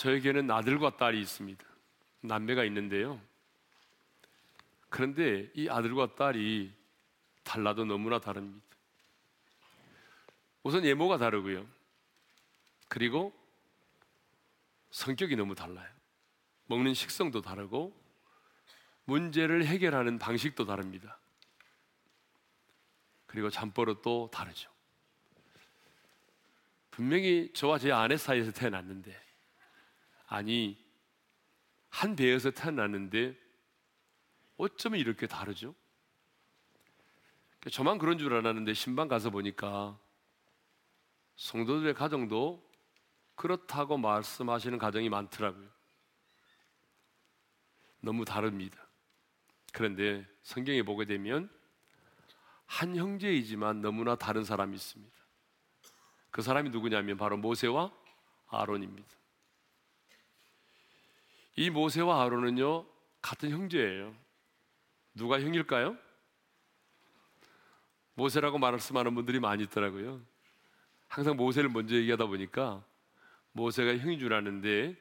저에게는 아들과 딸이 있습니다. 남매가 있는데요. 그런데 이 아들과 딸이 달라도 너무나 다릅니다. 우선 예모가 다르고요. 그리고 성격이 너무 달라요. 먹는 식성도 다르고 문제를 해결하는 방식도 다릅니다. 그리고 잠버릇도 다르죠. 분명히 저와 제 아내 사이에서 태어났는데, 아니, 한 배에서 태어났는데, 어쩌면 이렇게 다르죠? 저만 그런 줄 알았는데, 신방 가서 보니까, 성도들의 가정도 그렇다고 말씀하시는 가정이 많더라고요. 너무 다릅니다. 그런데 성경에 보게 되면 한 형제이지만 너무나 다른 사람이 있습니다. 그 사람이 누구냐면 바로 모세와 아론입니다. 이 모세와 아론은요, 같은 형제예요. 누가 형일까요? 모세라고 말씀하는 분들이 많이 있더라고요. 항상 모세를 먼저 얘기하다 보니까 모세가 형인 줄 아는데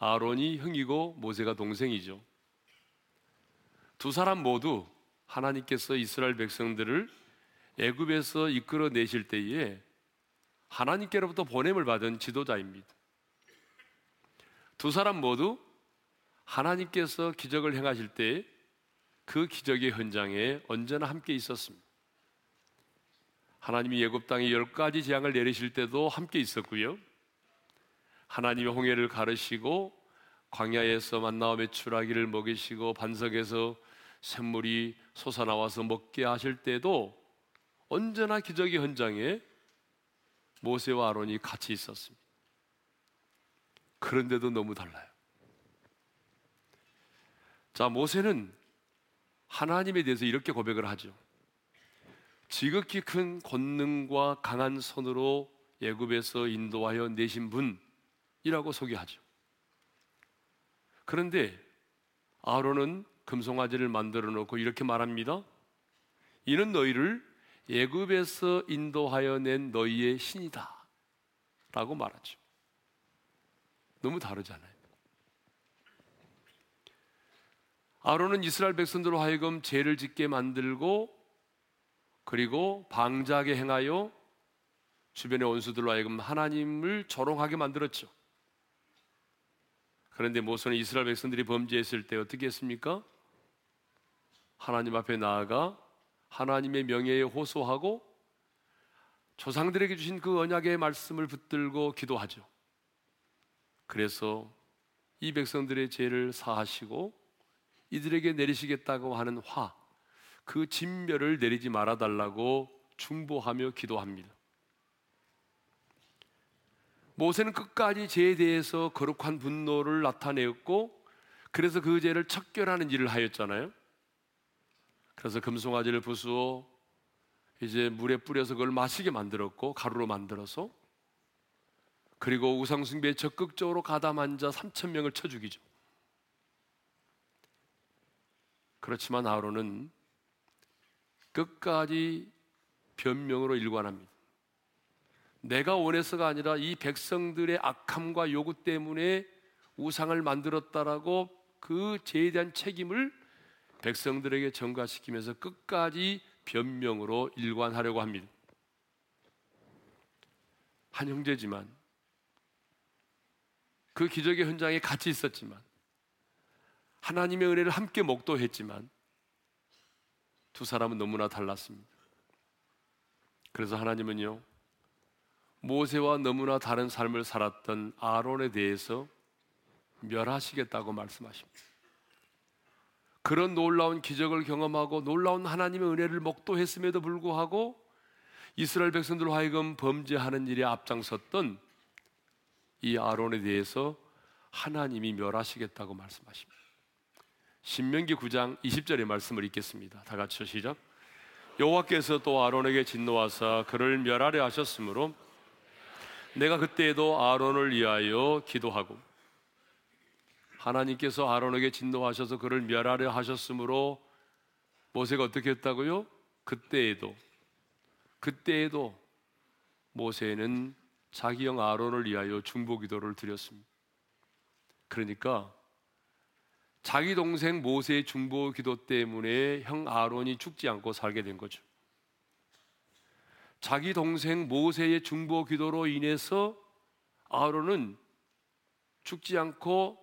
아론이 형이고 모세가 동생이죠. 두 사람 모두 하나님께서 이스라엘 백성들을 애굽에서 이끌어 내실 때에 하나님께로부터 보냄을 받은 지도자입니다. 두 사람 모두 하나님께서 기적을 행하실 때 그 기적의 현장에 언제나 함께 있었습니다. 하나님이 예굽 땅에 열 가지 재앙을 내리실 때도 함께 있었고요. 하나님이 홍해를 가르시고 광야에서 만나와 메추라기를 먹이시고 반석에서 샘물이 솟아나와서 먹게 하실 때도 언제나 기적의 현장에 모세와 아론이 같이 있었습니다. 그런데도 너무 달라요. 자, 모세는 하나님에 대해서 이렇게 고백을 하죠. 지극히 큰 권능과 강한 손으로 예굽에서 인도하여 내신 분이라고 소개하죠. 그런데 아론은 금송아지를 만들어 놓고 이렇게 말합니다. 이는 너희를 예굽에서 인도하여 낸 너희의 신이다. 라고 말하죠. 너무 다르잖아요. 아론은 이스라엘 백성들로 하여금 죄를 짓게 만들고 그리고 방자하게 행하여 주변의 원수들로 하여금 하나님을 조롱하게 만들었죠. 그런데 모세는 이스라엘 백성들이 범죄했을 때 어떻게 했습니까? 하나님 앞에 나아가 하나님의 명예에 호소하고 조상들에게 주신 그 언약의 말씀을 붙들고 기도하죠. 그래서 이 백성들의 죄를 사하시고 이들에게 내리시겠다고 하는 화, 그 진멸을 내리지 말아달라고 중보하며 기도합니다. 모세는 끝까지 죄에 대해서 거룩한 분노를 나타내었고, 그래서 그 죄를 척결하는 일을 하였잖아요. 그래서 금송아지를 부수어 이제 물에 뿌려서 그걸 마시게 만들었고, 가루로 만들어서, 그리고 우상숭배에 적극적으로 가담한 자 3천 명을 쳐 죽이죠. 그렇지만 아론은 끝까지 변명으로 일관합니다. 내가 원해서가 아니라 이 백성들의 악함과 요구 때문에 우상을 만들었다라고 그 죄에 대한 책임을 백성들에게 전가시키면서 끝까지 변명으로 일관하려고 합니다. 한 형제지만 그 기적의 현장에 같이 있었지만 하나님의 은혜를 함께 목도했지만 두 사람은 너무나 달랐습니다. 그래서 하나님은요, 모세와 너무나 다른 삶을 살았던 아론에 대해서 멸하시겠다고 말씀하십니다. 그런 놀라운 기적을 경험하고 놀라운 하나님의 은혜를 목도했음에도 불구하고 이스라엘 백성들로 하여금 범죄하는 일에 앞장섰던 이 아론에 대해서 하나님이 멸하시겠다고 말씀하십니다. 신명기 9장 20절의 말씀을 읽겠습니다. 다 같이 시작. 여호와께서 또 아론에게 진노하사 그를 멸하려 하셨으므로 내가 그때에도 아론을 위하여 기도하고 하나님께서 아론에게 진노하셔서 그를 멸하려 하셨으므로 모세가 어떻게 했다고요? 그때에도 그때에도 모세는 자기 형 아론을 위하여 중보 기도를 드렸습니다. 그러니까 자기 동생 모세의 중보 기도 때문에 형 아론이 죽지 않고 살게 된 거죠. 자기 동생 모세의 중보 기도로 인해서 아론은 죽지 않고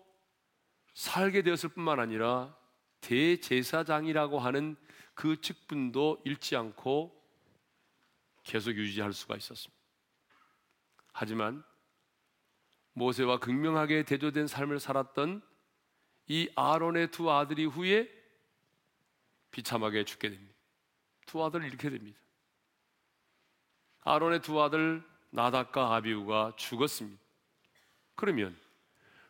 살게 되었을 뿐만 아니라 대제사장이라고 하는 그 직분도 잃지 않고 계속 유지할 수가 있었습니다. 하지만 모세와 극명하게 대조된 삶을 살았던 이 아론의 두 아들이 후에 비참하게 죽게 됩니다. 두 아들을 잃게 됩니다. 아론의 두 아들 나닥과 아비우가 죽었습니다. 그러면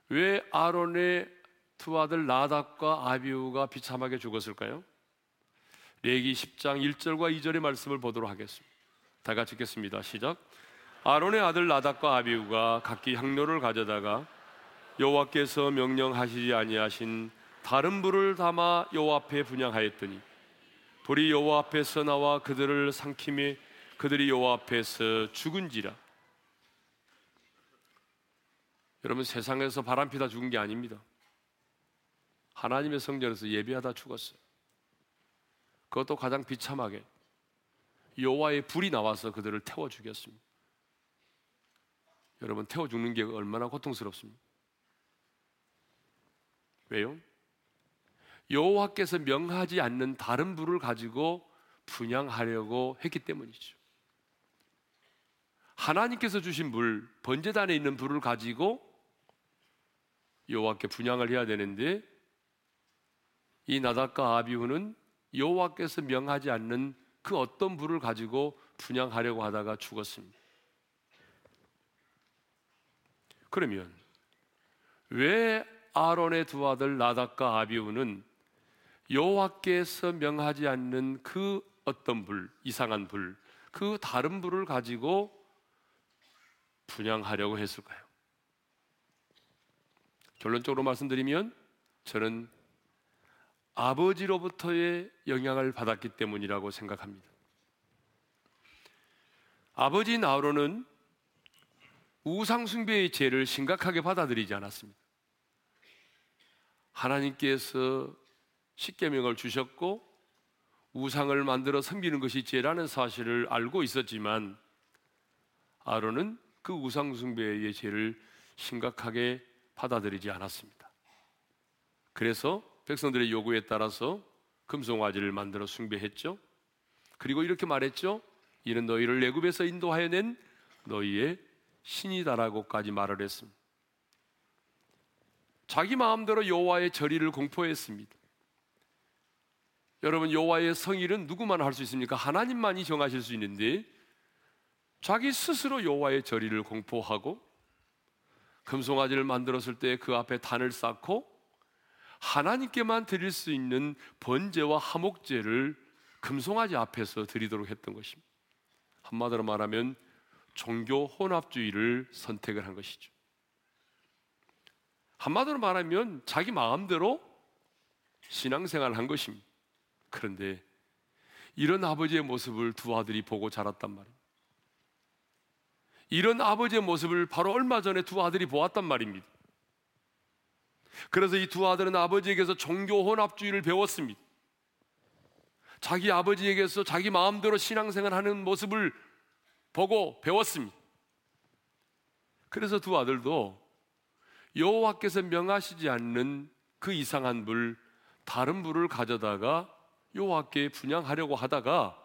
왜 아론의 두 아들 나닥과 아비우가 비참하게 죽었을까요? 레기 10장 1절과 2절의 말씀을 보도록 하겠습니다. 다 같이 읽겠습니다. 시작. 아론의 아들 나닥과 아비우가 각기 향로를 가져다가 여호와께서 명령하시지 아니하신 다른 불을 담아 여호와 앞에 분양하였더니 불이 여호와 앞에서 나와 그들을 삼킴에 그들이 여호와 앞에서 죽은지라. 여러분 세상에서 바람 피다 죽은 게 아닙니다. 하나님의 성전에서 예배하다 죽었어요. 그것도 가장 비참하게 여호와의 불이 나와서 그들을 태워 죽였습니다. 여러분 태워 죽는 게 얼마나 고통스럽습니까? 왜요? 여호와께서 명하지 않는 다른 불을 가지고 분양하려고 했기 때문이죠. 하나님께서 주신 물, 번제단에 있는 불을 가지고 여호와께 분양을 해야 되는데 이 나닥과 아비후는 여호와께서 명하지 않는 그 어떤 불을 가지고 분양하려고 하다가 죽었습니다. 그러면 왜 아론의 두 아들 나닥과 아비우는 여호와께서 명하지 않는 그 어떤 불, 이상한 불, 그 다른 불을 가지고 분양하려고 했을까요? 결론적으로 말씀드리면 저는 아버지로부터의 영향을 받았기 때문이라고 생각합니다. 아버지 나우로는 우상숭배의 죄를 심각하게 받아들이지 않았습니다. 하나님께서 십계명을 주셨고 우상을 만들어 섬기는 것이 죄라는 사실을 알고 있었지만 아론은 그 우상 숭배의 죄를 심각하게 받아들이지 않았습니다. 그래서 백성들의 요구에 따라서 금송아지를 만들어 숭배했죠. 그리고 이렇게 말했죠. 이는 너희를 애굽에서 인도하여 낸 너희의 신이다라고까지 말을 했습니다. 자기 마음대로 여호와의 절의를 공포했습니다. 여러분 여호와의 성일은 누구만 할 수 있습니까? 하나님만이 정하실 수 있는데 자기 스스로 여호와의 절의를 공포하고 금송아지를 만들었을 때 그 앞에 단을 쌓고 하나님께만 드릴 수 있는 번제와 하목제를 금송아지 앞에서 드리도록 했던 것입니다. 한마디로 말하면 종교 혼합주의를 선택을 한 것이죠. 한마디로 말하면 자기 마음대로 신앙생활을 한 것입니다. 그런데 이런 아버지의 모습을 두 아들이 보고 자랐단 말입니다. 이런 아버지의 모습을 바로 얼마 전에 두 아들이 보았단 말입니다. 그래서 이 두 아들은 아버지에게서 종교 혼합주의를 배웠습니다. 자기 아버지에게서 자기 마음대로 신앙생활 하는 모습을 보고 배웠습니다. 그래서 두 아들도 여호와께서 명하시지 않는 그 이상한 불, 다른 불을 가져다가 여호와께 분양하려고 하다가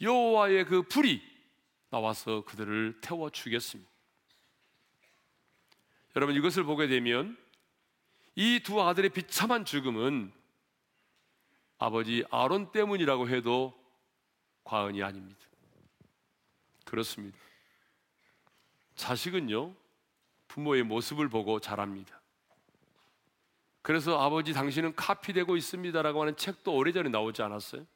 여호와의 그 불이 나와서 그들을 태워 죽였습니다. 여러분 이것을 보게 되면 이 두 아들의 비참한 죽음은 아버지 아론 때문이라고 해도 과언이 아닙니다. 그렇습니다. 자식은요, 부모의 모습을 보고 자랍니다. 그래서 아버지 당신은 카피되고 있습니다라고 하는 책도 오래전에 나오지 않았어요?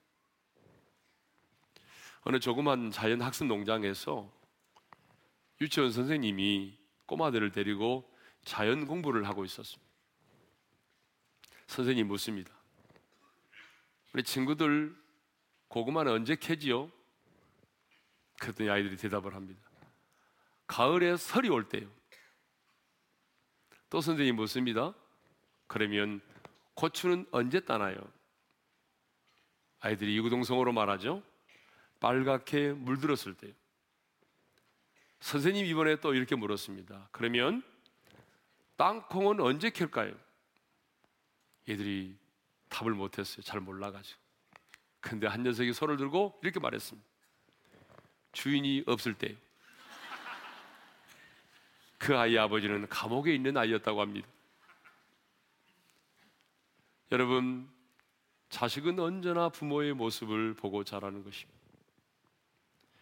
어느 조그만 자연 학습 농장에서 유치원 선생님이 꼬마들을 데리고 자연 공부를 하고 있었습니다. 선생님 묻습니다. 우리 친구들 고구마는 언제 캐지요? 그랬더니 아이들이 대답을 합니다. 가을에 설이 올 때요. 또 선생님 묻습니다. 그러면 고추는 언제 따나요? 아이들이 이구동성으로 말하죠. 빨갛게 물들었을 때요. 선생님 이번에 또 이렇게 물었습니다. 그러면 땅콩은 언제 캘까요? 얘들이 답을 못했어요. 잘 몰라가지고. 근데 한 녀석이 손을 들고 이렇게 말했습니다. 주인이 없을 때. 그 아이 아버지는 감옥에 있는 아이였다고 합니다. 여러분, 자식은 언제나 부모의 모습을 보고 자라는 것입니다.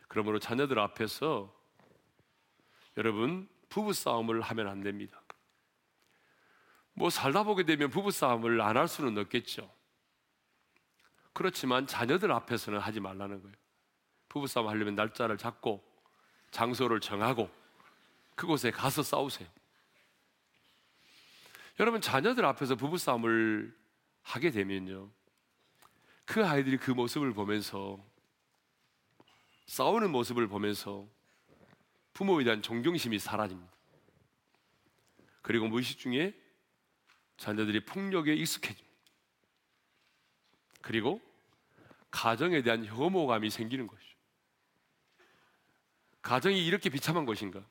그러므로 자녀들 앞에서 여러분, 부부싸움을 하면 안 됩니다. 뭐 살다 보게 되면 부부싸움을 안 할 수는 없겠죠. 그렇지만 자녀들 앞에서는 하지 말라는 거예요. 부부싸움 하려면 날짜를 잡고 장소를 정하고 그곳에 가서 싸우세요. 여러분 자녀들 앞에서 부부 싸움을 하게 되면요. 그 아이들이 그 모습을 보면서 싸우는 모습을 보면서 부모에 대한 존경심이 사라집니다. 그리고 무의식 중에 자녀들이 폭력에 익숙해집니다. 그리고 가정에 대한 혐오감이 생기는 것이죠. 가정이 이렇게 비참한 것인가?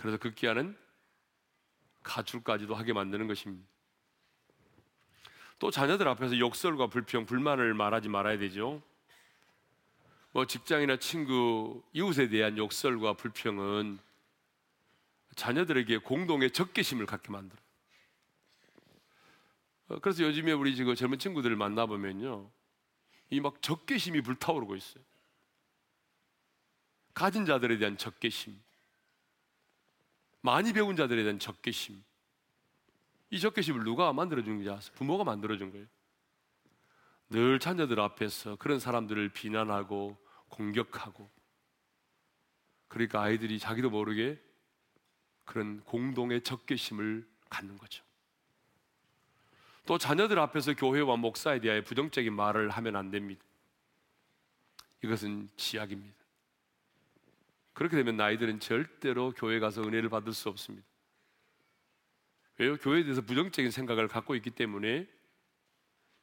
그래서 극기하는 가출까지도 하게 만드는 것입니다. 또 자녀들 앞에서 욕설과 불평, 불만을 말하지 말아야 되죠. 뭐 직장이나 친구, 이웃에 대한 욕설과 불평은 자녀들에게 공동의 적개심을 갖게 만들어요. 어, 그래서 요즘에 우리 지금 젊은 친구들을 만나보면요. 이 막 적개심이 불타오르고 있어요. 가진 자들에 대한 적개심. 많이 배운 자들에 대한 적개심. 이 적개심을 누가 만들어준 지 아세요? 부모가 만들어준 거예요. 늘 자녀들 앞에서 그런 사람들을 비난하고 공격하고 그러니까 아이들이 자기도 모르게 그런 공동의 적개심을 갖는 거죠. 또 자녀들 앞에서 교회와 목사에 대하여 부정적인 말을 하면 안 됩니다. 이것은 지약입니다. 그렇게 되면 아이들은 절대로 교회 가서 은혜를 받을 수 없습니다. 왜요? 교회에 대해서 부정적인 생각을 갖고 있기 때문에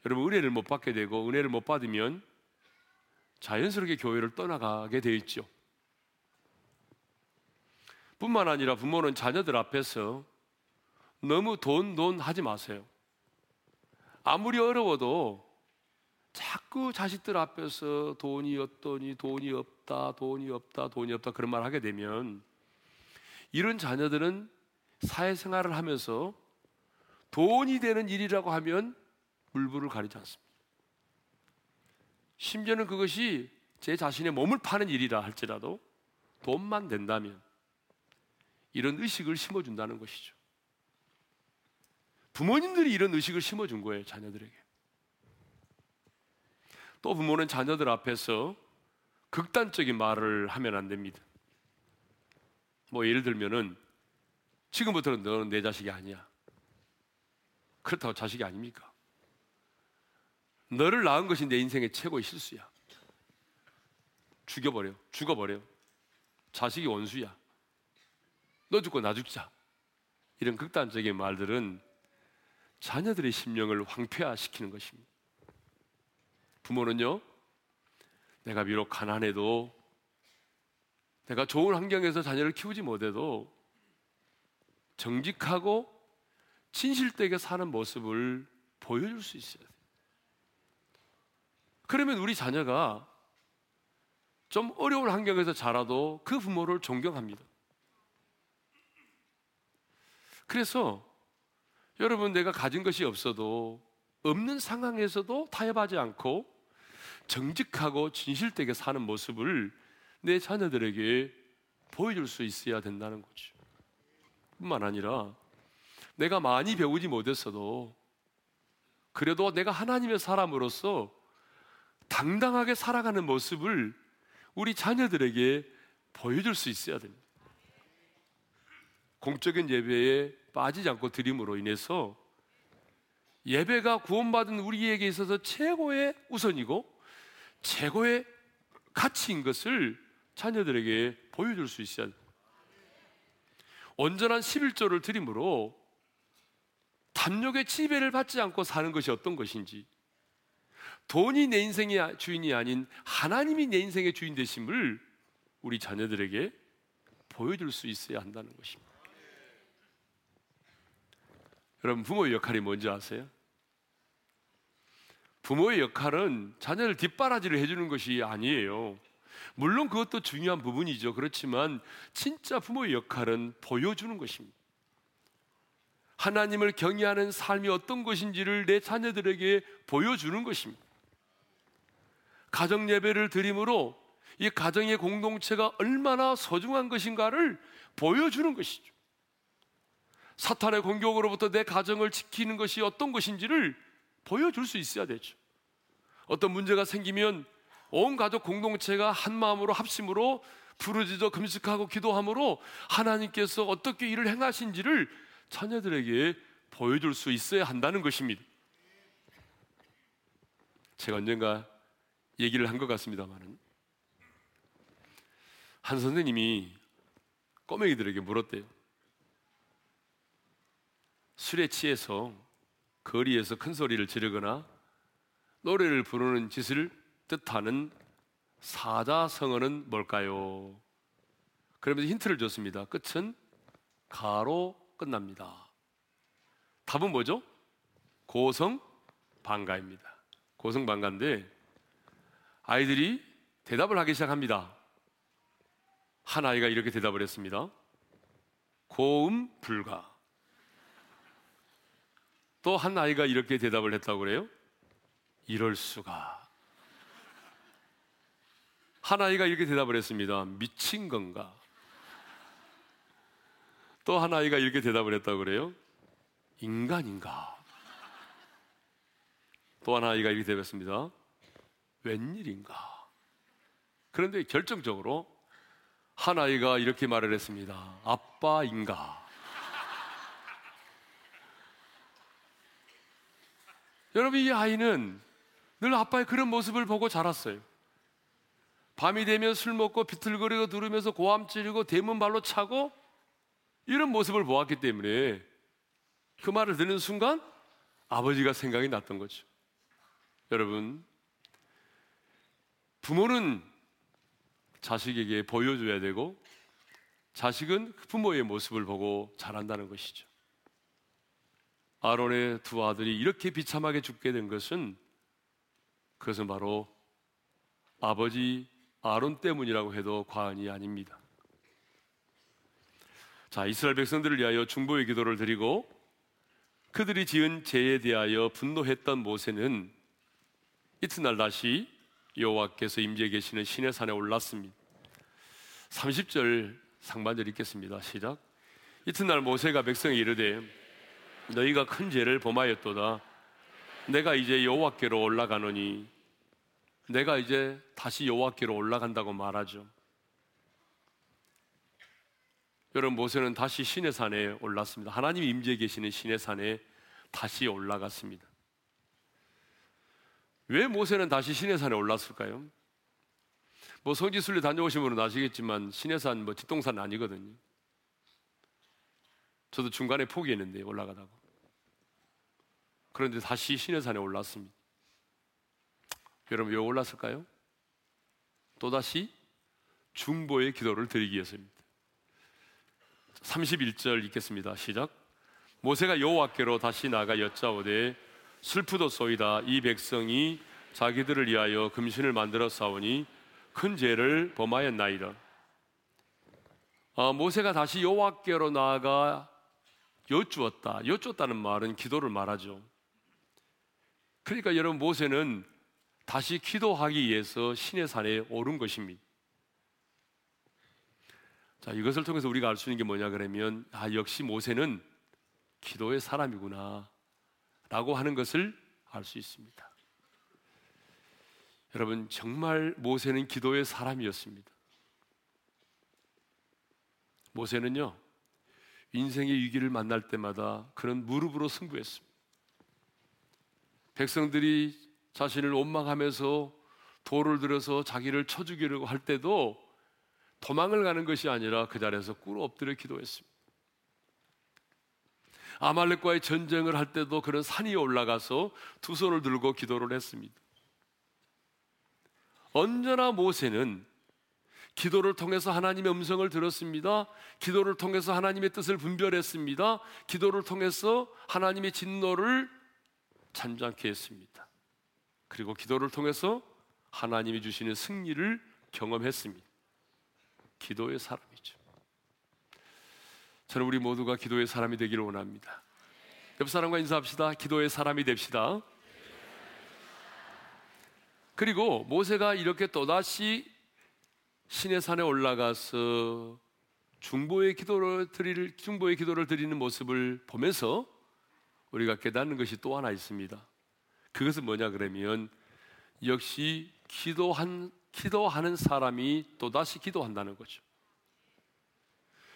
여러분 은혜를 못 받게 되고 은혜를 못 받으면 자연스럽게 교회를 떠나가게 되어 있죠. 뿐만 아니라 부모는 자녀들 앞에서 너무 돈, 돈 하지 마세요. 아무리 어려워도 자꾸 자식들 앞에서 돈이 없더니 돈이 없다, 돈이 없다, 돈이 없다 그런 말 하게 되면 이런 자녀들은 사회생활을 하면서 돈이 되는 일이라고 하면 물불을 가리지 않습니다. 심지어는 그것이 제 자신의 몸을 파는 일이라 할지라도 돈만 된다면 이런 의식을 심어준다는 것이죠. 부모님들이 이런 의식을 심어준 거예요, 자녀들에게. 또 부모는 자녀들 앞에서 극단적인 말을 하면 안 됩니다. 뭐 예를 들면은 지금부터는 너는 내 자식이 아니야. 그렇다고 자식이 아닙니까? 너를 낳은 것이 내 인생의 최고의 실수야. 죽여버려. 죽어버려. 자식이 원수야. 너 죽고 나 죽자. 이런 극단적인 말들은 자녀들의 심령을 황폐화시키는 것입니다. 부모는요, 내가 비록 가난해도 내가 좋은 환경에서 자녀를 키우지 못해도 정직하고 진실되게 사는 모습을 보여줄 수 있어야 돼요. 그러면 우리 자녀가 좀 어려운 환경에서 자라도 그 부모를 존경합니다. 그래서 여러분 내가 가진 것이 없어도 없는 상황에서도 타협하지 않고 정직하고 진실되게 사는 모습을 내 자녀들에게 보여줄 수 있어야 된다는 거죠. 뿐만 아니라 내가 많이 배우지 못했어도 그래도 내가 하나님의 사람으로서 당당하게 살아가는 모습을 우리 자녀들에게 보여줄 수 있어야 됩니다. 공적인 예배에 빠지지 않고 드림으로 인해서 예배가 구원받은 우리에게 있어서 최고의 우선이고 최고의 가치인 것을 자녀들에게 보여줄 수 있어야 돼요. 온전한 11조를 드림으로 탐욕의 지배를 받지 않고 사는 것이 어떤 것인지 돈이 내 인생의 주인이 아닌 하나님이 내 인생의 주인 되심을 우리 자녀들에게 보여줄 수 있어야 한다는 것입니다. 여러분 부모의 역할이 뭔지 아세요? 부모의 역할은 자녀를 뒷바라지를 해주는 것이 아니에요. 물론 그것도 중요한 부분이죠. 그렇지만 진짜 부모의 역할은 보여주는 것입니다. 하나님을 경외하는 삶이 어떤 것인지를 내 자녀들에게 보여주는 것입니다. 가정 예배를 드림으로 이 가정의 공동체가 얼마나 소중한 것인가를 보여주는 것이죠. 사탄의 공격으로부터 내 가정을 지키는 것이 어떤 것인지를 보여줄 수 있어야 되죠. 어떤 문제가 생기면 온 가족 공동체가 한 마음으로 합심으로 부르짖어 금식하고 기도함으로 하나님께서 어떻게 일을 행하신지를 자녀들에게 보여줄 수 있어야 한다는 것입니다. 제가 언젠가 얘기를 한 것 같습니다만은 한 선생님이 꼬맹이들에게 물었대요. 술에 취해서 거리에서 큰 소리를 지르거나 노래를 부르는 짓을 뜻하는 사자성어는 뭘까요? 그러면서 힌트를 줬습니다. 끝은 가로 끝납니다. 답은 뭐죠? 고성 방가입니다. 고성 방가인데 아이들이 대답을 하기 시작합니다. 한 아이가 이렇게 대답을 했습니다. 고음 불가. 또 한 아이가 이렇게 대답을 했다고 그래요. 이럴 수가. 한 아이가 이렇게 대답을 했습니다. 미친 건가? 또 한 아이가 이렇게 대답을 했다고 그래요. 인간인가? 또 한 아이가 이렇게 대답했습니다. 웬일인가? 그런데 결정적으로 한 아이가 이렇게 말을 했습니다. 아빠인가? 여러분, 이 아이는 늘 아빠의 그런 모습을 보고 자랐어요. 밤이 되면 술 먹고 비틀거리고 두르면서 고함 찌르고 대문 발로 차고 이런 모습을 보았기 때문에 그 말을 듣는 순간 아버지가 생각이 났던 거죠. 여러분, 부모는 자식에게 보여줘야 되고 자식은 그 부모의 모습을 보고 자란다는 것이죠. 아론의 두 아들이 이렇게 비참하게 죽게 된 것은 그것은 바로 아버지 아론 때문이라고 해도 과언이 아닙니다. 자, 이스라엘 백성들을 위하여 중보의 기도를 드리고 그들이 지은 죄에 대하여 분노했던 모세는 이튿날 다시 여호와께서 임재해 계시는 신의 산에 올랐습니다. 30절 상반절 읽겠습니다. 시작. 이튿날 모세가 백성에 이르되 너희가 큰 죄를 범하였도다. 내가 이제 여호와께로 올라가노니 내가 이제 다시 여호와께로 올라간다고 말하죠. 여러분 모세는 다시 신의 산에 올랐습니다. 하나님 임재해 계시는 신의 산에 다시 올라갔습니다. 왜 모세는 다시 신의 산에 올랐을까요? 뭐 성지 순례 다녀오신 분은 아시겠지만 신의 산뭐 뒷동산 아니거든요. 저도 중간에 포기했는데 올라가다가 그런데 다시 신의 산에 올랐습니다. 여러분 왜 올랐을까요? 또다시 중보의 기도를 드리기 위해서입니다. 31절 읽겠습니다. 시작. 모세가 여호와께로 다시 나가 여짜오되 슬프도소이다 이 백성이 자기들을 위하여 금신을 만들어 싸우니 큰 죄를 범하였나이다. 아, 모세가 다시 여호와께로 나아가 여쭈었다. 여쭈었다는 말은 기도를 말하죠. 그러니까 여러분 모세는 다시 기도하기 위해서 신의 산에 오른 것입니다. 자, 이것을 통해서 우리가 알 수 있는 게 뭐냐 그러면 아, 역시 모세는 기도의 사람이구나. 라고 하는 것을 알 수 있습니다. 여러분, 정말 모세는 기도의 사람이었습니다. 모세는요, 인생의 위기를 만날 때마다 그런 무릎으로 승부했습니다. 백성들이 자신을 원망하면서 돌을 들어서 자기를 쳐 죽이려고 할 때도 도망을 가는 것이 아니라 그 자리에서 꿇어 엎드려 기도했습니다. 아말렉과의 전쟁을 할 때도 그런 산 위에 올라가서 두 손을 들고 기도를 했습니다. 언제나 모세는 기도를 통해서 하나님의 음성을 들었습니다. 기도를 통해서 하나님의 뜻을 분별했습니다. 기도를 통해서 하나님의 진노를 잔잔케 했습니다. 그리고 기도를 통해서 하나님이 주시는 승리를 경험했습니다. 기도의 사람이죠. 저는 우리 모두가 기도의 사람이 되기를 원합니다. 옆 사람과 인사합시다. 기도의 사람이 됩시다. 그리고 모세가 이렇게 또다시 신의 산에 올라가서 중보의 기도를 드릴 중보의 기도를 드리는 모습을 보면서 우리가 깨닫는 것이 또 하나 있습니다. 그것은 뭐냐 그러면 역시 기도한 기도하는 사람이 또 다시 기도한다는 거죠.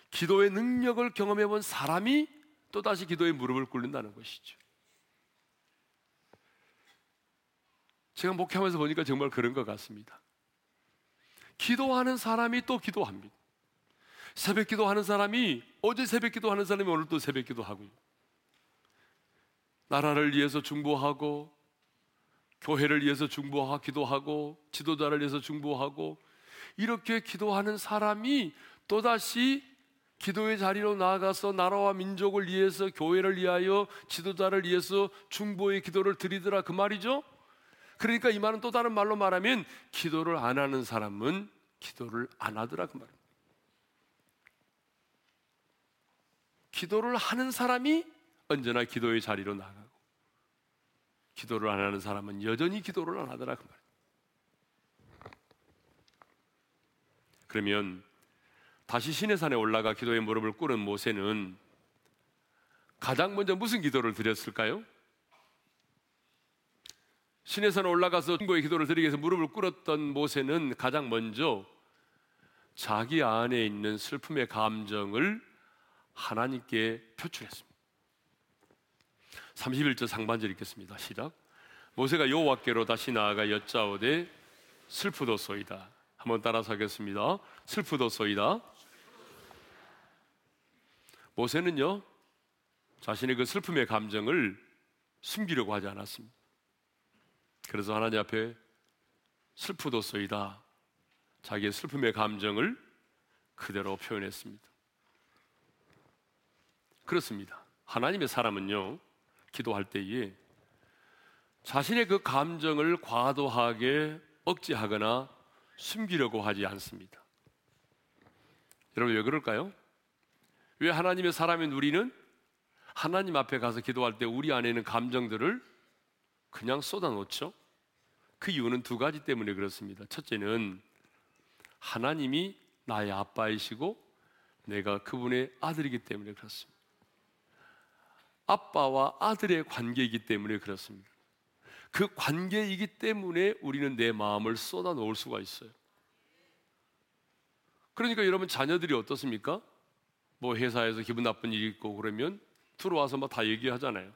기도의 능력을 경험해 본 사람이 또 다시 기도의 무릎을 꿇는다는 것이죠. 제가 목회하면서 보니까 정말 그런 것 같습니다. 기도하는 사람이 또 기도합니다. 새벽 기도하는 사람이 어제 새벽 기도하는 사람이 오늘 또 새벽 기도하고요. 나라를 위해서 중보하고 교회를 위해서 중보하고 기도 하고 지도자를 위해서 중보하고 이렇게 기도하는 사람이 또다시 기도의 자리로 나아가서 나라와 민족을 위해서 교회를 위하여 지도자를 위해서 중보의 기도를 드리더라 그 말이죠. 그러니까 이 말은 또 다른 말로 말하면 기도를 안 하는 사람은 기도를 안 하더라 그 말입니다. 기도를 하는 사람이 언제나 기도의 자리로 나가고 기도를 안 하는 사람은 여전히 기도를 안 하더라 그 말입니다. 그러면 다시 신의 산에 올라가 기도의 무릎을 꿇은 모세는 가장 먼저 무슨 기도를 드렸을까요? 신의 산에 올라가서 중보의 기도를 드리기 위해서 무릎을 꿇었던 모세는 가장 먼저 자기 안에 있는 슬픔의 감정을 하나님께 표출했습니다. 31절 상반절 읽겠습니다. 시작. 모세가 여호와께로 다시 나아가 여짜오되 슬프도소이다. 한번 따라서 하겠습니다. 슬프도소이다. 모세는요 자신의 그 슬픔의 감정을 숨기려고 하지 않았습니다. 그래서 하나님 앞에 슬프도소이다. 자기의 슬픔의 감정을 그대로 표현했습니다. 그렇습니다. 하나님의 사람은요, 기도할 때에 자신의 그 감정을 과도하게 억제하거나 숨기려고 하지 않습니다. 여러분, 왜 그럴까요? 왜 하나님의 사람인 우리는 하나님 앞에 가서 기도할 때 우리 안에 있는 감정들을 그냥 쏟아놓죠? 그 이유는 두 가지 때문에 그렇습니다. 첫째는 하나님이 나의 아빠이시고 내가 그분의 아들이기 때문에 그렇습니다. 아빠와 아들의 관계이기 때문에 그렇습니다. 그 관계이기 때문에 우리는 내 마음을 쏟아 놓을 수가 있어요. 그러니까 여러분 자녀들이 어떻습니까? 뭐 회사에서 기분 나쁜 일이 있고 그러면 들어와서 막 다 얘기하잖아요.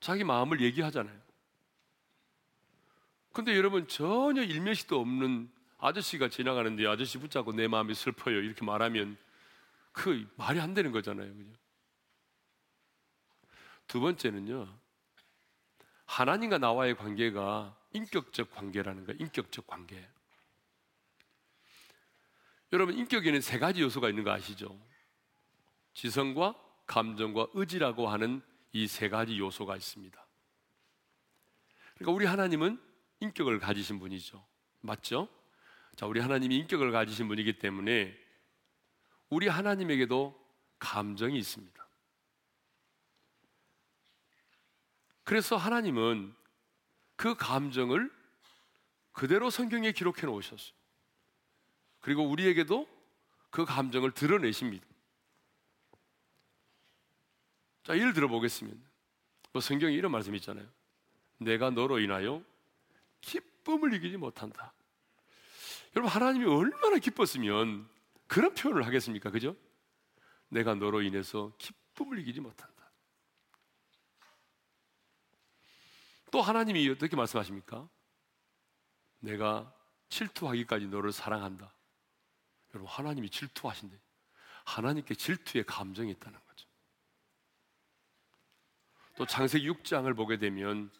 자기 마음을 얘기하잖아요. 근데 여러분 전혀 일면식도 없는 아저씨가 지나가는데 아저씨 붙잡고 내 마음이 슬퍼요 이렇게 말하면 그 말이 안 되는 거잖아요. 그죠? 두 번째는요. 하나님과 나와의 관계가 인격적 관계라는 거예요. 인격적 관계. 여러분 인격에는 세 가지 요소가 있는 거 아시죠? 지성과 감정과 의지라고 하는 이 세 가지 요소가 있습니다. 그러니까 우리 하나님은 인격을 가지신 분이죠. 맞죠? 자, 우리 하나님이 인격을 가지신 분이기 때문에 우리 하나님에게도 감정이 있습니다. 그래서 하나님은 그 감정을 그대로 성경에 기록해 놓으셨어요. 그리고 우리에게도 그 감정을 드러내십니다. 자, 예를 들어 보겠습니다. 뭐 성경에 이런 말씀이 있잖아요. 내가 너로 인하여 기쁨을 이기지 못한다. 여러분, 하나님이 얼마나 기뻤으면 그런 표현을 하겠습니까? 그죠? 내가 너로 인해서 기쁨을 이기지 못한다. 또 하나님이 어떻게 말씀하십니까? 내가 질투하기까지 너를 사랑한다. 여러분, 하나님이 질투하신대. 하나님께 질투의 감정이 있다는 거죠. 또 창세기 6장을 보게 되면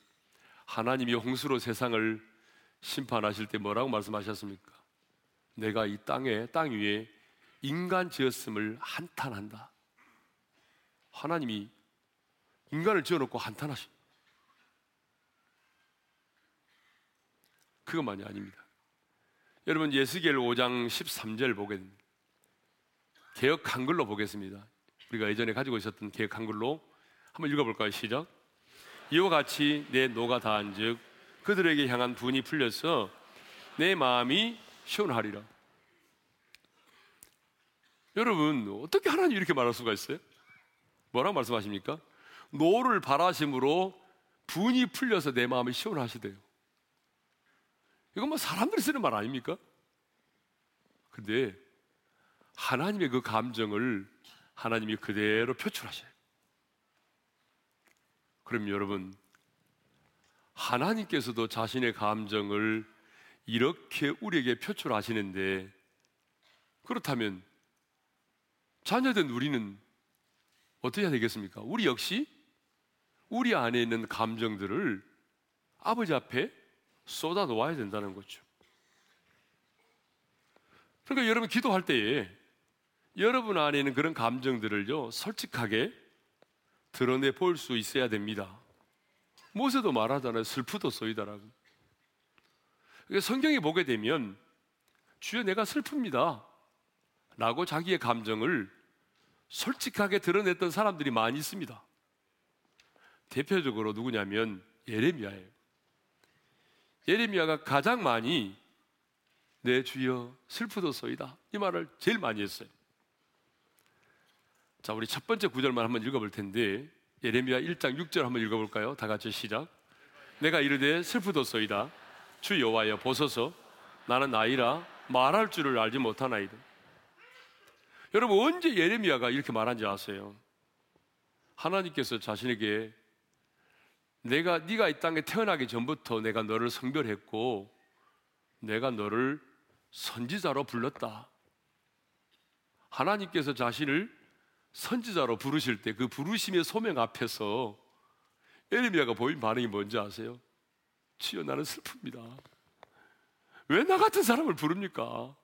하나님이 홍수로 세상을 심판하실 때 뭐라고 말씀하셨습니까? 내가 이 땅에 땅 위에 인간 지었음을 한탄한다. 하나님이 인간을 지어놓고 한탄하시. 그것만이 아닙니다. 여러분 예스겔 5장 13절 보게 됩니다. 개혁 한글로 보겠습니다. 우리가 예전에 가지고 있었던 개혁 한글로 한번 읽어볼까요? 시작. 이와 같이 내 노가 다한즉 그들에게 향한 분이 풀려서 내 마음이 시원하리라. 여러분 어떻게 하나님 이렇게 말할 수가 있어요? 뭐라고 말씀하십니까? 노를 발하심으로 분이 풀려서 내 마음이 시원하시대요. 이건 뭐 사람들이 쓰는 말 아닙니까? 근데 하나님의 그 감정을 하나님이 그대로 표출하셔요. 그럼 여러분, 하나님께서도 자신의 감정을 이렇게 우리에게 표출하시는데, 그렇다면 자녀된 우리는 어떻게 해야 되겠습니까? 우리 역시 우리 안에 있는 감정들을 아버지 앞에 쏟아 놓아야 된다는 거죠. 그러니까 여러분 기도할 때에 여러분 안에 있는 그런 감정들을요, 솔직하게 드러내 볼 수 있어야 됩니다. 모세도 말하잖아요. 슬프도 쏘이다라고. 성경에 보게 되면 주여 내가 슬픕니다. 라고 자기의 감정을 솔직하게 드러냈던 사람들이 많이 있습니다. 대표적으로 누구냐면 예레미야예요. 예레미야가 가장 많이 내 주여 슬프도소이다 이 말을 제일 많이 했어요. 자, 우리 첫 번째 구절만 한번 읽어볼 텐데 예레미야 1장 6절 한번 읽어볼까요? 다 같이 시작. 내가 이르되 슬프도소이다 주 여호와여 보소서 나는 나이라 말할 줄을 알지 못하나이다. 여러분 언제 예레미야가 이렇게 말한지 아세요? 하나님께서 자신에게 내가 네가 이 땅에 태어나기 전부터 내가 너를 성별했고 내가 너를 선지자로 불렀다. 하나님께서 자신을 선지자로 부르실 때 그 부르심의 소명 앞에서 에르미야가 보인 반응이 뭔지 아세요? 치여 나는 슬픕니다. 왜 나 같은 사람을 부릅니까?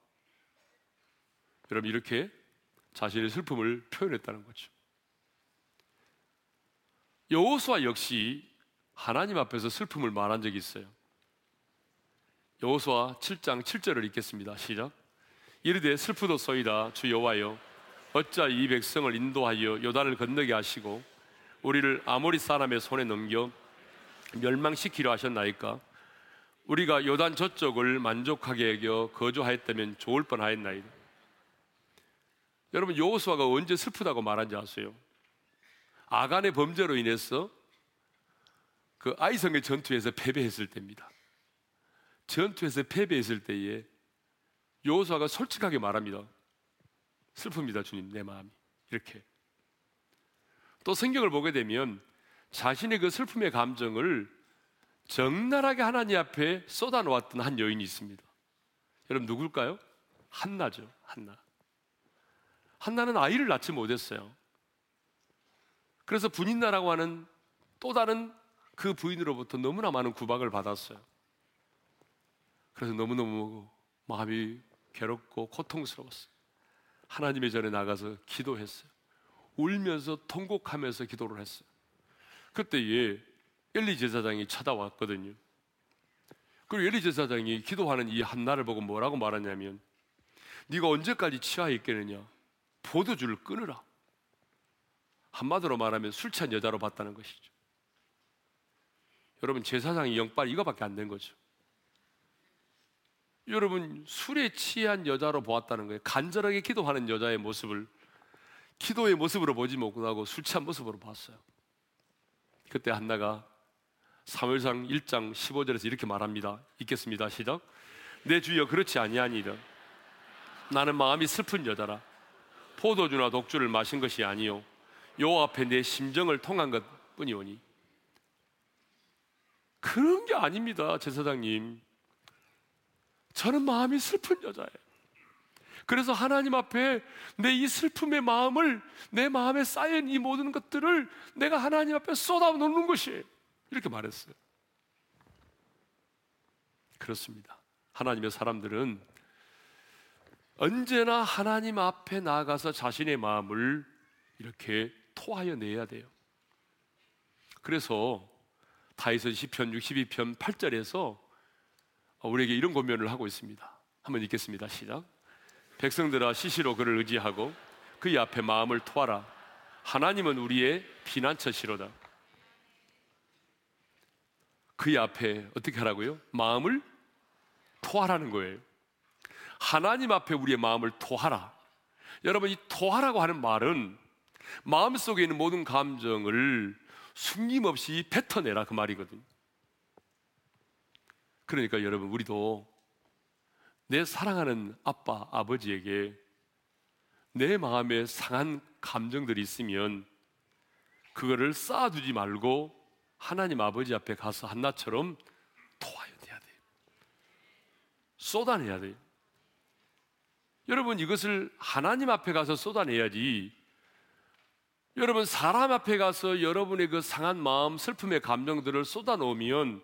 여러분 이렇게 자신의 슬픔을 표현했다는 거죠. 여호수아 역시 하나님 앞에서 슬픔을 말한 적이 있어요. 여호수아 7장 7절을 읽겠습니다. 시작. 이르되 슬프도소이다 주 여호와여 어찌 이 백성을 인도하여 요단을 건너게 하시고 우리를 아모리 사람의 손에 넘겨 멸망시키려 하셨나이까 우리가 요단 저쪽을 만족하게 여겨 거주하였다면 좋을 뻔하였나이다. 여러분 여호수아가 언제 슬프다고 말한지 아세요? 아간의 범죄로 인해서 그 아이성의 전투에서 패배했을 때입니다. 전투에서 패배했을 때에 여호수아가 솔직하게 말합니다. 슬픕니다, 주님, 내 마음이. 이렇게. 또 성경을 보게 되면 자신의 그 슬픔의 감정을 적나라하게 하나님 앞에 쏟아놓았던 한 여인이 있습니다. 여러분 누굴까요? 한나죠, 한나. 한나는 아이를 낳지 못했어요. 그래서 분인나라고 하는 또 다른 그 부인으로부터 너무나 많은 구박을 받았어요. 그래서 너무너무 마음이 괴롭고 고통스러웠어요. 하나님의 전에 나가서 기도했어요. 울면서 통곡하면서 기도를 했어요. 그때에 엘리 제사장이 찾아왔거든요. 그리고 엘리 제사장이 기도하는 이 한나를 보고 뭐라고 말하냐면 네가 언제까지 치하에 있겠느냐? 포도주를 끊으라. 한마디로 말하면 술 취한 여자로 봤다는 것이죠. 여러분 제사장이 영빨 이거밖에 안 된 거죠. 여러분 술에 취한 여자로 보았다는 거예요. 간절하게 기도하는 여자의 모습을 기도의 모습으로 보지 못하고 술 취한 모습으로 봤어요. 그때 한나가 사무엘상 1장 15절에서 이렇게 말합니다. 읽겠습니다. 시작. 내 주여 그렇지 아니하니이다. 나는 마음이 슬픈 여자라. 포도주나 독주를 마신 것이 아니요 요 앞에 내 심정을 통한 것뿐이오니 그런 게 아닙니다, 제사장님. 저는 마음이 슬픈 여자예요. 그래서 하나님 앞에 내 이 슬픔의 마음을 내 마음에 쌓인 이 모든 것들을 내가 하나님 앞에 쏟아 놓는 것이 이렇게 말했어요. 그렇습니다. 하나님의 사람들은 언제나 하나님 앞에 나아가서 자신의 마음을 이렇게 토하여 내야 돼요. 그래서 다윗은 시편 62편 8절에서 우리에게 이런 고면을 하고 있습니다. 한번 읽겠습니다. 시작. 백성들아 시시로 그를 의지하고 그의 앞에 마음을 토하라. 하나님은 우리의 피난처시로다. 그의 앞에 어떻게 하라고요? 마음을 토하라는 거예요. 하나님 앞에 우리의 마음을 토하라. 여러분 이 토하라고 하는 말은 마음 속에 있는 모든 감정을 숨김없이 뱉어내라 그 말이거든요. 그러니까 여러분 우리도 내 사랑하는 아빠 아버지에게 내 마음에 상한 감정들이 있으면 그거를 쌓아두지 말고 하나님 아버지 앞에 가서 한나처럼 토하여 내야 돼요. 쏟아내야 돼요. 여러분 이것을 하나님 앞에 가서 쏟아내야지. 여러분 사람 앞에 가서 여러분의 그 상한 마음, 슬픔의 감정들을 쏟아놓으면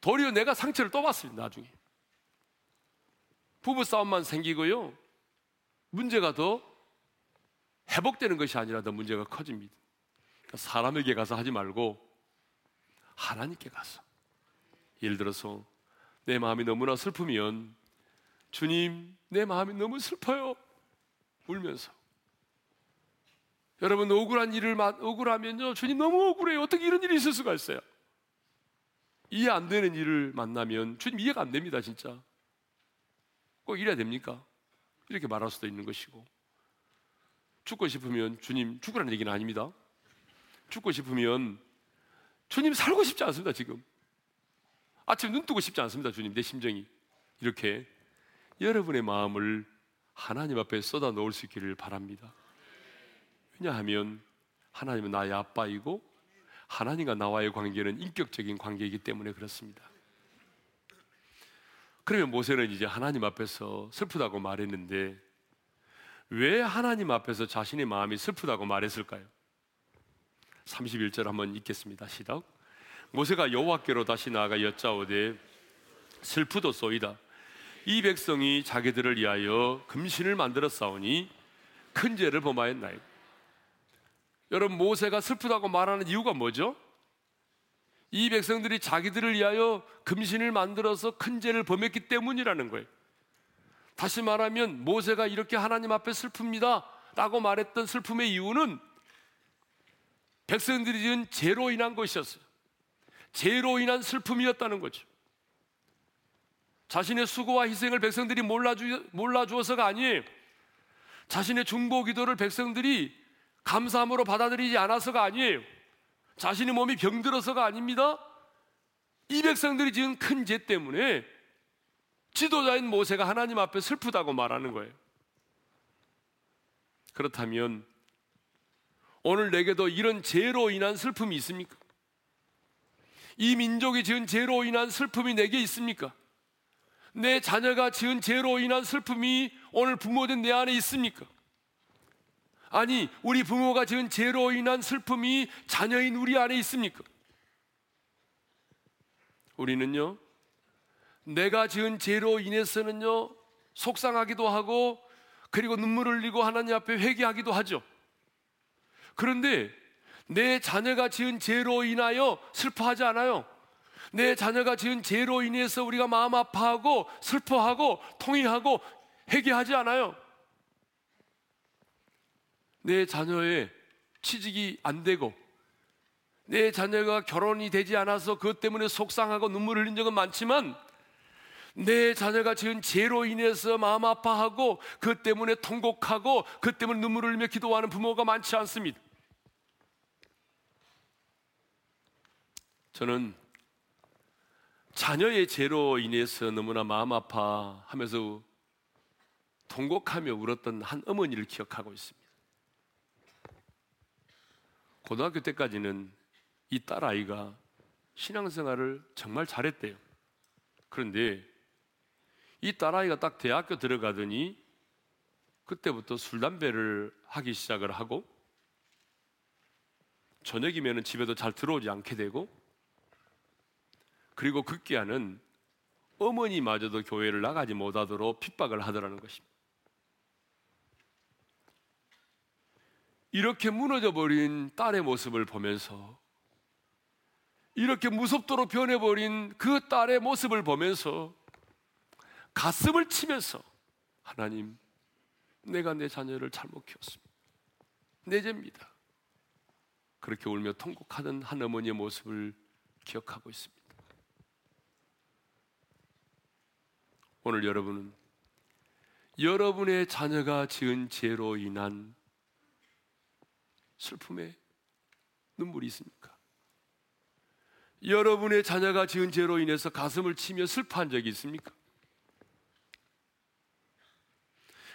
도리어 내가 상처를 또 받습니다, 나중에. 부부 싸움만 생기고요. 문제가 더 회복되는 것이 아니라 더 문제가 커집니다. 그러니까 사람에게 가서 하지 말고 하나님께 가서. 예를 들어서 내 마음이 너무나 슬프면 주님, 내 마음이 너무 슬퍼요. 울면서. 여러분 억울한 일을 억울하면요. 주님 너무 억울해요. 어떻게 이런 일이 있을 수가 있어요? 이해 안 되는 일을 만나면 주님 이해가 안 됩니다, 진짜. 꼭 이래야 됩니까? 이렇게 말할 수도 있는 것이고. 죽고 싶으면 주님 죽으라는 얘기는 아닙니다. 죽고 싶으면 주님 살고 싶지 않습니다, 지금. 아침 눈 뜨고 싶지 않습니다, 주님. 내 심정이. 이렇게 여러분의 마음을 하나님 앞에 쏟아 놓을 수 있기를 바랍니다. 왜냐하면 하나님은 나의 아빠이고 하나님과 나와의 관계는 인격적인 관계이기 때문에 그렇습니다. 그러면 모세는 이제 하나님 앞에서 슬프다고 말했는데 왜 하나님 앞에서 자신의 마음이 슬프다고 말했을까요? 31절 한번 읽겠습니다. 시작. 모세가 여호와께로 다시 나아가 여짜오되 슬프도소이다. 이 백성이 자기들을 위하여 금신을 만들어 싸우니 큰 죄를 범하였나이다. 여러분 모세가 슬프다고 말하는 이유가 뭐죠? 이 백성들이 자기들을 위하여 금신을 만들어서 큰 죄를 범했기 때문이라는 거예요. 다시 말하면 모세가 이렇게 하나님 앞에 슬픕니다. 라고 말했던 슬픔의 이유는 백성들이 지은 죄로 인한 것이었어요. 죄로 인한 슬픔이었다는 거죠. 자신의 수고와 희생을 백성들이 몰라주, 몰라주어서가 아니에요. 자신의 중보 기도를 백성들이 감사함으로 받아들이지 않아서가 아니에요. 자신의 몸이 병들어서가 아닙니다. 이 백성들이 지은 큰 죄 때문에 지도자인 모세가 하나님 앞에 슬프다고 말하는 거예요. 그렇다면 오늘 내게도 이런 죄로 인한 슬픔이 있습니까? 이 민족이 지은 죄로 인한 슬픔이 내게 있습니까? 내 자녀가 지은 죄로 인한 슬픔이 오늘 부모된 내 안에 있습니까? 아니, 우리 부모가 지은 죄로 인한 슬픔이 자녀인 우리 안에 있습니까? 우리는요, 내가 지은 죄로 인해서는요, 속상하기도 하고, 그리고 눈물 흘리고 하나님 앞에 회개하기도 하죠. 그런데 내 자녀가 지은 죄로 인하여 슬퍼하지 않아요. 내 자녀가 지은 죄로 인해서 우리가 마음 아파하고 슬퍼하고 통회하고 회개하지 않아요. 내 자녀의 취직이 안 되고 내 자녀가 결혼이 되지 않아서 그것 때문에 속상하고 눈물 흘린 적은 많지만 내 자녀가 지은 죄로 인해서 마음 아파하고 그 때문에 통곡하고 그 때문에 눈물을 흘리며 기도하는 부모가 많지 않습니다. 저는 자녀의 죄로 인해서 너무나 마음 아파하면서 통곡하며 울었던 한 어머니를 기억하고 있습니다. 고등학교 때까지는 이 딸아이가 신앙생활을 정말 잘했대요. 그런데 이 딸아이가 딱 대학교 들어가더니 그때부터 술 담배를 하기 시작을 하고 저녁이면 집에도 잘 들어오지 않게 되고 그리고 급기야는 어머니마저도 교회를 나가지 못하도록 핍박을 하더라는 것입니다. 이렇게 무너져 버린 딸의 모습을 보면서 이렇게 무섭도록 변해버린 그 딸의 모습을 보면서 가슴을 치면서 하나님, 내가 내 자녀를 잘못 키웠습니다. 내 죄입니다. 그렇게 울며 통곡하던 한 어머니의 모습을 기억하고 있습니다. 오늘 여러분은 여러분의 자녀가 지은 죄로 인한 슬픔에 눈물이 있습니까? 여러분의 자녀가 지은 죄로 인해서 가슴을 치며 슬퍼한 적이 있습니까?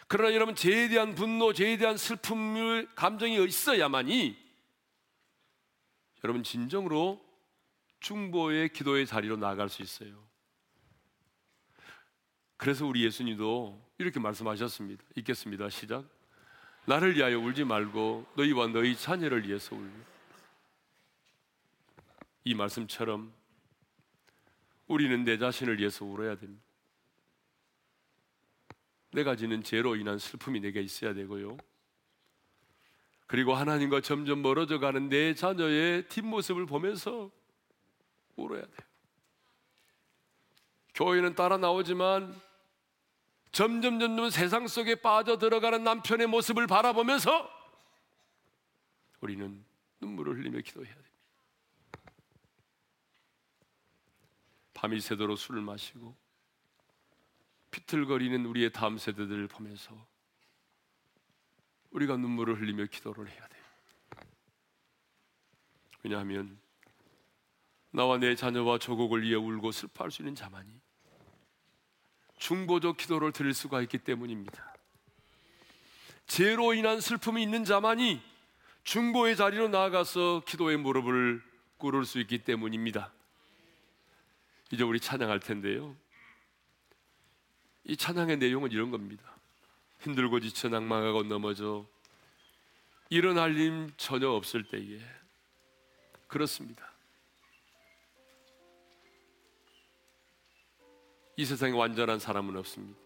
그러나 여러분 죄에 대한 분노, 죄에 대한 슬픔을 감정이 있어야만이 여러분 진정으로 중보의 기도의 자리로 나아갈 수 있어요. 그래서 우리 예수님도 이렇게 말씀하셨습니다. 읽겠습니다. 시작. 나를 위하여 울지 말고 너희와 너희 자녀를 위해서 울며. 이 말씀처럼 우리는 내 자신을 위해서 울어야 됩니다. 내가 지는 죄로 인한 슬픔이 내게 있어야 되고요. 그리고 하나님과 점점 멀어져 가는 내 자녀의 뒷모습을 보면서 울어야 돼요. 교회는 따라 나오지만 점점 점점 세상 속에 빠져 들어가는 남편의 모습을 바라보면서 우리는 눈물을 흘리며 기도해야 됩니다. 밤이 새도록 술을 마시고 비틀거리는 우리의 다음 세대들을 보면서 우리가 눈물을 흘리며 기도를 해야 돼요. 왜냐하면 나와 내 자녀와 조국을 위해 울고 슬퍼할 수 있는 자만이 중보적 기도를 드릴 수가 있기 때문입니다. 죄로 인한 슬픔이 있는 자만이 중보의 자리로 나아가서 기도의 무릎을 꿇을 수 있기 때문입니다. 이제 우리 찬양할 텐데요. 이 찬양의 내용은 이런 겁니다. 힘들고 지쳐 낭망하고 넘어져 일어날 힘 전혀 없을 때에 그렇습니다. 이 세상에 완전한 사람은 없습니다.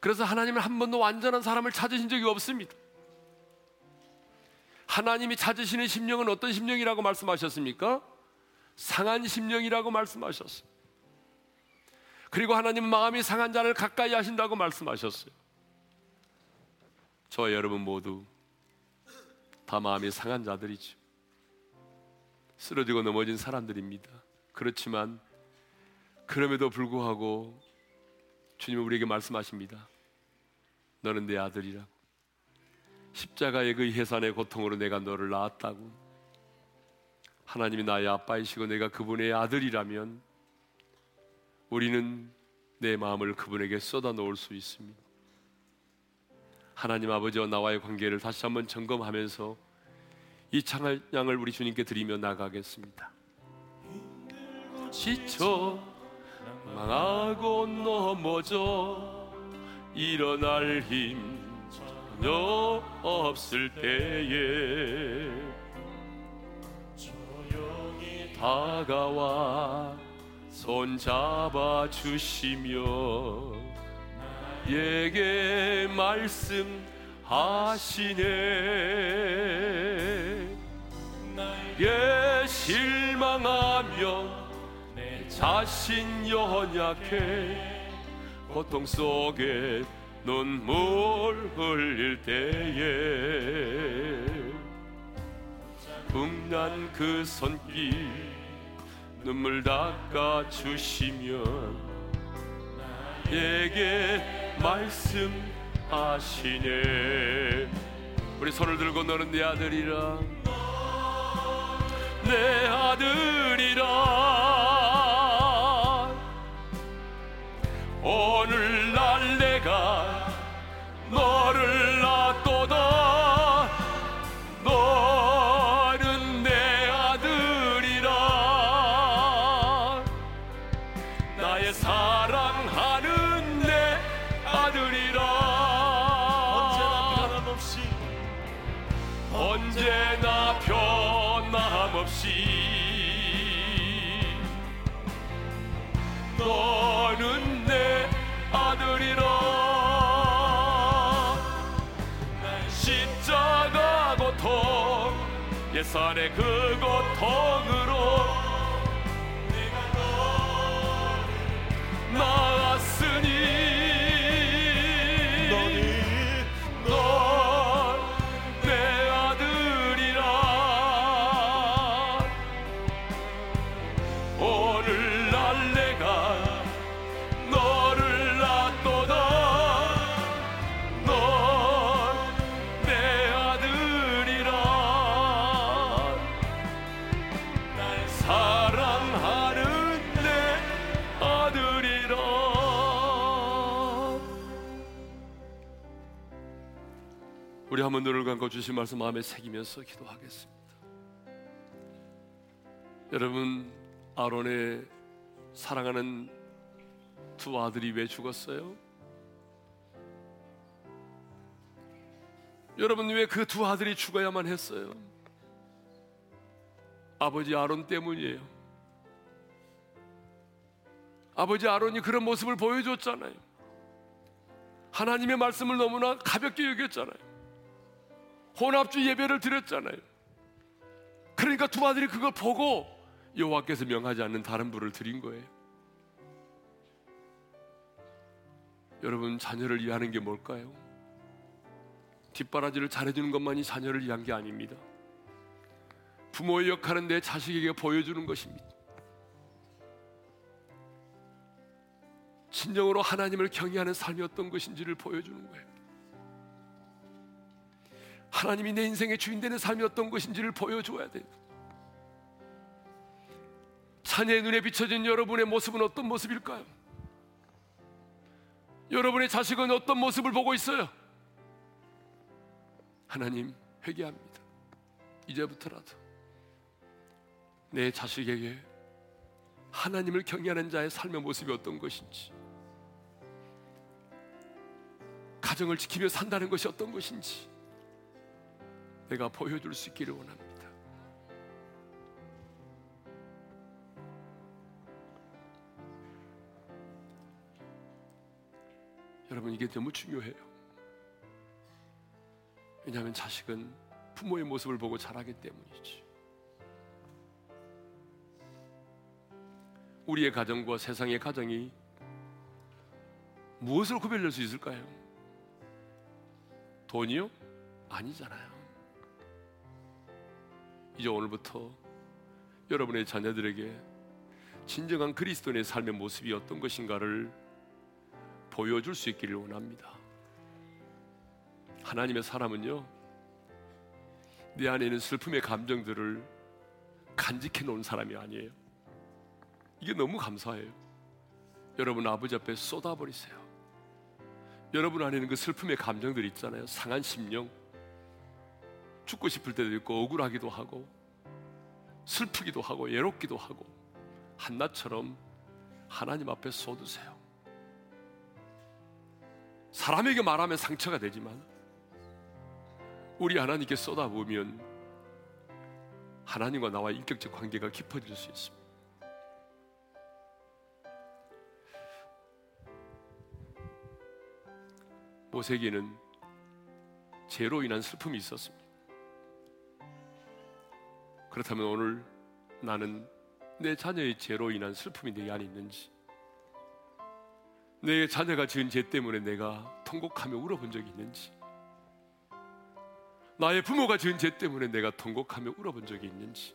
그래서 하나님은 한 번도 완전한 사람을 찾으신 적이 없습니다. 하나님이 찾으시는 심령은 어떤 심령이라고 말씀하셨습니까? 상한 심령이라고 말씀하셨어요. 그리고 하나님 마음이 상한 자를 가까이 하신다고 말씀하셨어요. 저와 여러분 모두 다 마음이 상한 자들이죠. 쓰러지고 넘어진 사람들입니다. 그렇지만 그럼에도 불구하고 주님은 우리에게 말씀하십니다. 너는 내 아들이라고. 십자가의 그 해산의 고통으로 내가 너를 낳았다고. 하나님이 나의 아빠이시고 내가 그분의 아들이라면 우리는 내 마음을 그분에게 쏟아 놓을 수 있습니다. 하나님 아버지와 나와의 관계를 다시 한번 점검하면서 이 찬양을 우리 주님께 드리며 나가겠습니다. 지쳐 망하고 넘어져 일어날 힘 전혀 없을 때에 조용히 다가와 손 잡아 주시며 나에게 말씀하시네. 나에게 실망하며 내 자신 연약해. 고통 속에 눈물 흘릴 때에 붕난 그 손길 눈물 닦아 주시면 나에게 말씀하시네. 우리 손을 들고 너는 내 아들이라. 내 아들이라 예산의 그 고통 주신 말씀 마음에 새기면서 기도하겠습니다. 여러분 아론의 사랑하는 두 아들이 왜 죽었어요? 여러분 왜 그 두 아들이 죽어야만 했어요? 아버지 아론 때문이에요. 아버지 아론이 그런 모습을 보여줬잖아요. 하나님의 말씀을 너무나 가볍게 여겼잖아요. 혼합주 예배를 드렸잖아요. 그러니까 두 아들이 그걸 보고 여호와께서 명하지 않는 다른 불을 드린 거예요. 여러분 자녀를 위하는 게 뭘까요? 뒷바라지를 잘해주는 것만이 자녀를 위한 게 아닙니다. 부모의 역할은 내 자식에게 보여주는 것입니다. 진정으로 하나님을 경외하는 삶이 어떤 것인지를 보여주는 거예요. 하나님이 내 인생의 주인 되는 삶이 어떤 것인지를 보여줘야 돼요. 자녀의 눈에 비춰진 여러분의 모습은 어떤 모습일까요? 여러분의 자식은 어떤 모습을 보고 있어요? 하나님 회개합니다. 이제부터라도 내 자식에게 하나님을 경외하는 자의 삶의 모습이 어떤 것인지 가정을 지키며 산다는 것이 어떤 것인지 내가 보여줄 수 있기를 원합니다. 여러분 이게 너무 중요해요. 왜냐하면 자식은 부모의 모습을 보고 자라기 때문이지. 우리의 가정과 세상의 가정이 무엇을 구별할 수 있을까요? 돈이요? 아니잖아요. 이제 오늘부터 여러분의 자녀들에게 진정한 그리스도인의 삶의 모습이 어떤 것인가를 보여줄 수 있기를 원합니다. 하나님의 사람은요, 내 안에 있는 슬픔의 감정들을 간직해 놓은 사람이 아니에요. 이게 너무 감사해요. 여러분 아버지 앞에 쏟아버리세요. 여러분 안에 있는 그 슬픔의 감정들 있잖아요. 상한 심령. 죽고 싶을 때도 있고 억울하기도 하고 슬프기도 하고 외롭기도 하고 한나처럼 하나님 앞에 쏟으세요. 사람에게 말하면 상처가 되지만 우리 하나님께 쏟아부으면 하나님과 나와 인격적 관계가 깊어질 수 있습니다. 모세에게는 죄로 인한 슬픔이 있었습니다. 그렇다면 오늘 나는 내 자녀의 죄로 인한 슬픔이 내 안에 있는지, 내 자녀가 지은 죄 때문에 내가 통곡하며 울어본 적이 있는지, 나의 부모가 지은 죄 때문에 내가 통곡하며 울어본 적이 있는지,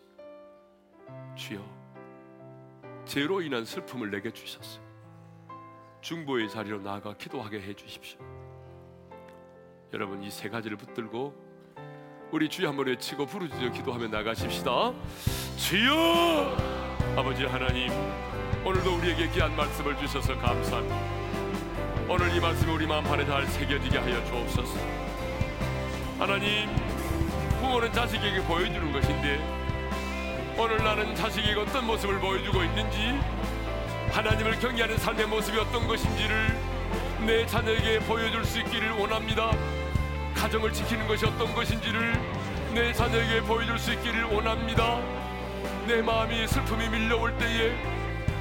주여, 죄로 인한 슬픔을 내게 주셨어요. 중보의 자리로 나아가 기도하게 해 주십시오. 여러분 이 세 가지를 붙들고 우리 주여 한번 외치고 부르짖어 기도하며 나가십시다. 주여 아버지 하나님 오늘도 우리에게 귀한 말씀을 주셔서 감사합니다. 오늘 이 말씀이 우리 마음 안에 잘 새겨지게 하여 주옵소서. 하나님 부모는 자식에게 보여주는 것인데 오늘 나는 자식에게 어떤 모습을 보여주고 있는지 하나님을 경외하는 삶의 모습이 어떤 것인지를 내 자녀에게 보여줄 수 있기를 원합니다. 가정을 지키는 것이 어떤 것인지를 내 자녀에게 보여줄 수 있기를 원합니다. 내 마음이 슬픔이 밀려올 때에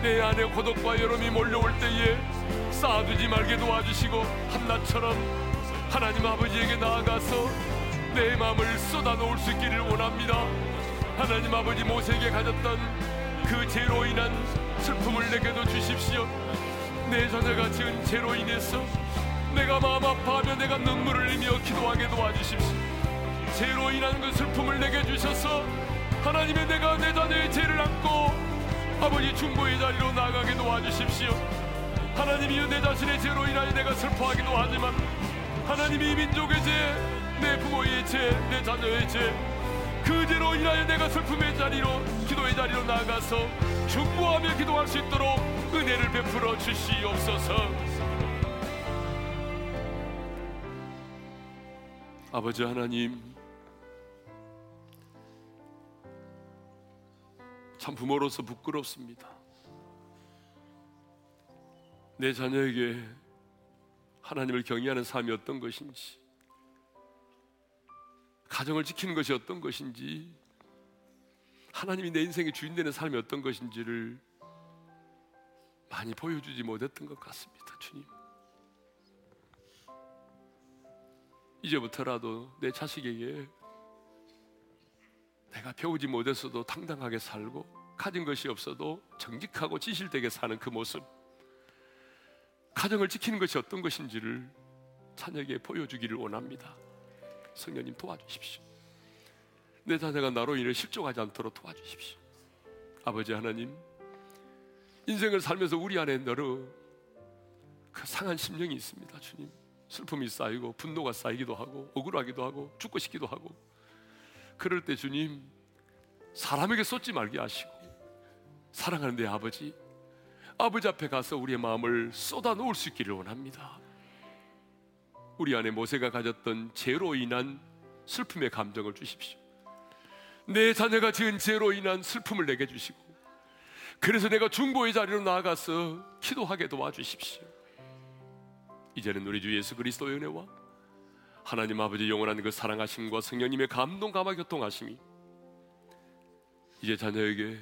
내 안에 고독과 여름이 몰려올 때에 쌓아두지 말게 도와주시고 한나처럼 하나님 아버지에게 나아가서 내 마음을 쏟아놓을 수 있기를 원합니다. 하나님 아버지 모세에게 가졌던 그 죄로 인한 슬픔을 내게도 주십시오. 내 자녀가 지은 죄로 인해서 내가 마음 아파하며 내가 눈물을 흘리며 기도하게 도와주십시오. 죄로 인한 그 슬픔을 내게 주셔서 하나님의 내가 내 자녀의 죄를 안고 아버지 중보의 자리로 나가게 도와주십시오. 하나님이여 내 자신의 죄로 인하여 내가 슬퍼하기도 하지만 하나님이 이 민족의 죄, 내 부모의 죄, 내 자녀의 죄, 그 죄로 인하여 내가 슬픔의 자리로, 기도의 자리로 나아가서 중보하며 기도할 수 있도록 은혜를 베풀어 주시옵소서. 아버지 하나님, 참 부모로서 부끄럽습니다. 내 자녀에게 하나님을 경외하는 삶이 어떤 것인지, 가정을 지키는 것이 어떤 것인지, 하나님이 내 인생의 주인 되는 삶이 어떤 것인지를 많이 보여주지 못했던 것 같습니다, 주님. 이제부터라도 내 자식에게 내가 배우지 못했어도 당당하게 살고 가진 것이 없어도 정직하고 지실되게 사는 그 모습 가정을 지키는 것이 어떤 것인지를 자녀에게 보여주기를 원합니다. 성령님 도와주십시오. 내 자녀가 나로 인해 실족하지 않도록 도와주십시오. 아버지 하나님, 인생을 살면서 우리 안에 여러 그 상한 심령이 있습니다, 주님. 슬픔이 쌓이고 분노가 쌓이기도 하고 억울하기도 하고 죽고 싶기도 하고 그럴 때 주님 사람에게 쏟지 말게 하시고 사랑하는 내 아버지 아버지 앞에 가서 우리의 마음을 쏟아 놓을 수 있기를 원합니다. 우리 안에 모세가 가졌던 죄로 인한 슬픔의 감정을 주십시오. 내 자녀가 지은 죄로 인한 슬픔을 내게 주시고 그래서 내가 중보의 자리로 나아가서 기도하게 도와주십시오. 이제는 우리 주 예수 그리스도의 은혜와 하나님 아버지 영원한 그 사랑하심과 성령님의 감동 감화 교통하심이 이제 자녀에게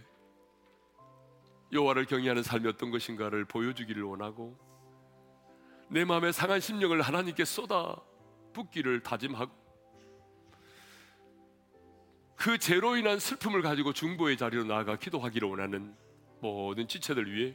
여호와를 경외하는 삶이 어떤 것인가를 보여주기를 원하고 내 마음의 상한 심령을 하나님께 쏟아 붓기를 다짐하고 그 죄로 인한 슬픔을 가지고 중보의 자리로 나아가 기도하기를 원하는 모든 지체들 위해